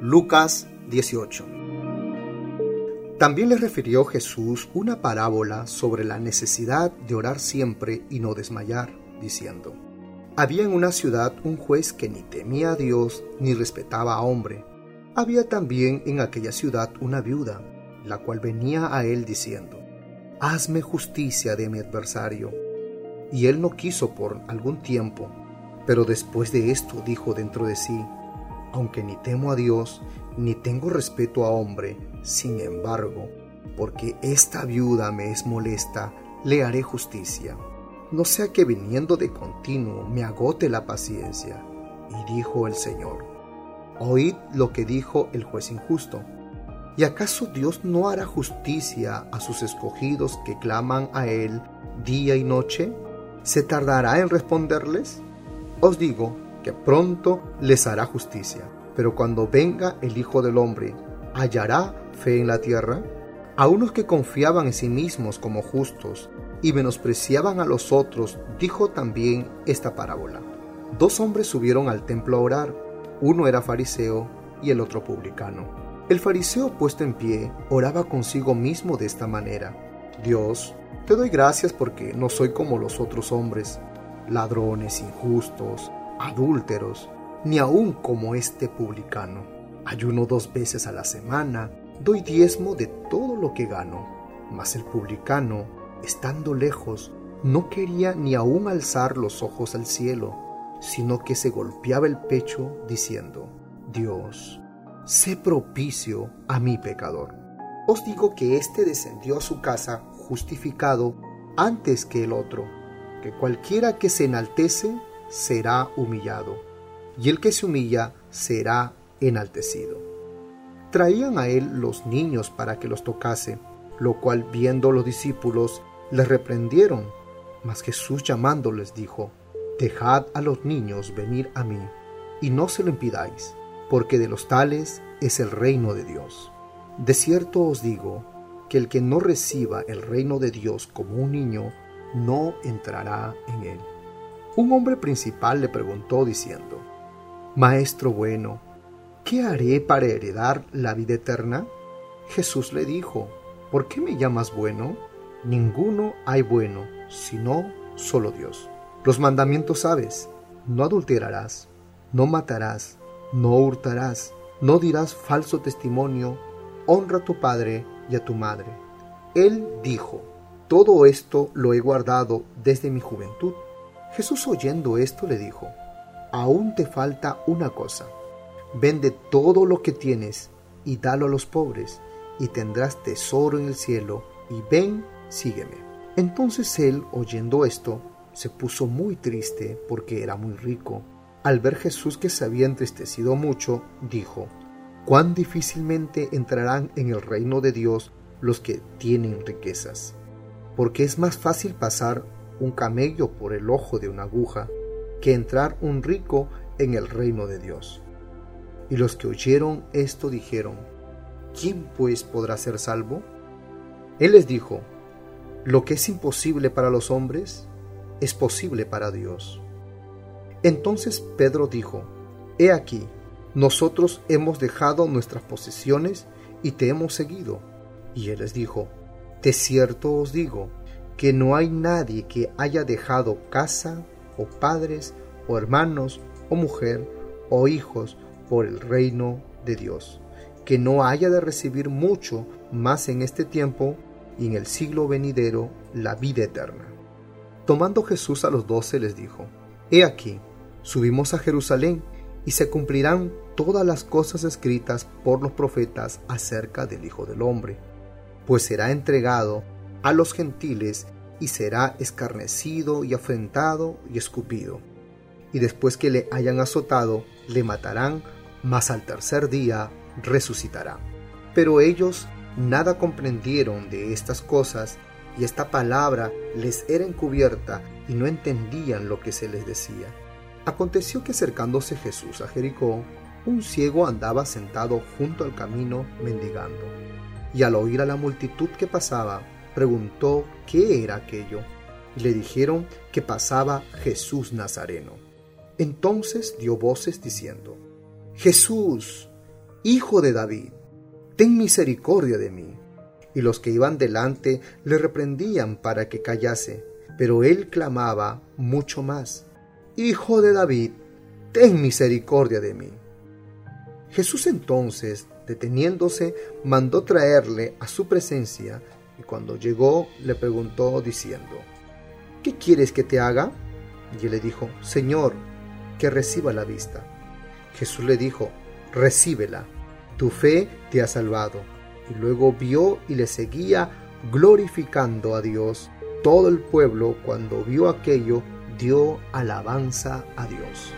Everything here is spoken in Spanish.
Lucas 18. También le refirió Jesús una parábola sobre la necesidad de orar siempre y no desmayar, diciendo, Había en una ciudad un juez que ni temía a Dios ni respetaba a hombre. Había también en aquella ciudad una viuda, la cual venía a él diciendo, Hazme justicia de mi adversario. Y él no quiso por algún tiempo, pero después de esto dijo dentro de sí, aunque ni temo a Dios, ni tengo respeto a hombre, sin embargo, porque esta viuda me es molesta, le haré justicia. No sea que viniendo de continuo me agote la paciencia. Y dijo el Señor, oíd lo que dijo el juez injusto. ¿Y acaso Dios no hará justicia a sus escogidos que claman a Él día y noche? ¿Se tardará en responderles? Os digo pronto les hará justicia. Pero cuando venga el Hijo del Hombre, ¿hallará fe en la tierra? A unos que confiaban en sí mismos como justos y menospreciaban a los otros, dijo también esta parábola. Dos hombres subieron al templo a orar, uno era fariseo y el otro publicano. El fariseo puesto en pie oraba consigo mismo de esta manera. Dios, te doy gracias porque no soy como los otros hombres, ladrones, injustos, adúlteros, ni aun como este publicano. Ayuno dos veces a la semana, doy diezmo de todo lo que gano. Mas el publicano, estando lejos, no quería ni aun alzar los ojos al cielo, sino que se golpeaba el pecho diciendo, Dios, sé propicio a mi pecador. Os digo que éste descendió a su casa justificado antes que el otro, que cualquiera que se enaltece será humillado, y el que se humilla será enaltecido. Traían a él los niños para que los tocase, lo cual viendo los discípulos les reprendieron. Mas Jesús llamándoles dijo, Dejad a los niños venir a mí, y no se lo impidáis, porque de los tales es el reino de Dios. De cierto os digo, que el que no reciba el reino de Dios como un niño, no entrará en él. Un hombre principal le preguntó diciendo, Maestro bueno, ¿qué haré para heredar la vida eterna? Jesús le dijo, ¿por qué me llamas bueno? Ninguno hay bueno, sino solo Dios. Los mandamientos sabes, no adulterarás, no matarás, no hurtarás, no dirás falso testimonio, honra a tu padre y a tu madre. Él dijo, todo esto lo he guardado desde mi juventud. Jesús oyendo esto le dijo, aún te falta una cosa, vende todo lo que tienes y dalo a los pobres, y tendrás tesoro en el cielo, y ven, sígueme. Entonces él, oyendo esto, se puso muy triste porque era muy rico. Al ver Jesús que se había entristecido mucho, dijo, cuán difícilmente entrarán en el reino de Dios los que tienen riquezas, porque es más fácil pasar un camello por el ojo de una aguja que entrar un rico en el reino de Dios. Y los que oyeron esto dijeron, ¿quién pues podrá ser salvo? Él les dijo, lo que es imposible para los hombres es posible para Dios. Entonces Pedro dijo, He aquí, nosotros hemos dejado nuestras posesiones y te hemos seguido. Y él les dijo, De cierto os digo, que no hay nadie que haya dejado casa o padres o hermanos o mujer o hijos por el reino de Dios, que no haya de recibir mucho más en este tiempo y en el siglo venidero la vida eterna. Tomando Jesús a los doce les dijo, He aquí, subimos a Jerusalén y se cumplirán todas las cosas escritas por los profetas acerca del Hijo del Hombre, pues será entregado a los gentiles y será escarnecido y afrentado y escupido. Y después que le hayan azotado, le matarán, mas al tercer día resucitará. Pero ellos nada comprendieron de estas cosas, y esta palabra les era encubierta, y no entendían lo que se les decía. Aconteció que acercándose Jesús a Jericó, un ciego andaba sentado junto al camino mendigando y al oír a la multitud que pasaba, preguntó qué era aquello, y le dijeron que pasaba Jesús Nazareno. Entonces dio voces diciendo, Jesús, Hijo de David, ten misericordia de mí. Y los que iban delante le reprendían para que callase, pero él clamaba mucho más, Hijo de David, ten misericordia de mí. Jesús entonces, deteniéndose, mandó traerle a su presencia, y cuando llegó le preguntó diciendo, ¿Qué quieres que te haga? Y él le dijo, Señor, que reciba la vista. Jesús le dijo, recíbela, tu fe te ha salvado. Y luego vio y le seguía glorificando a Dios. Todo el pueblo, cuando vio aquello, dio alabanza a Dios.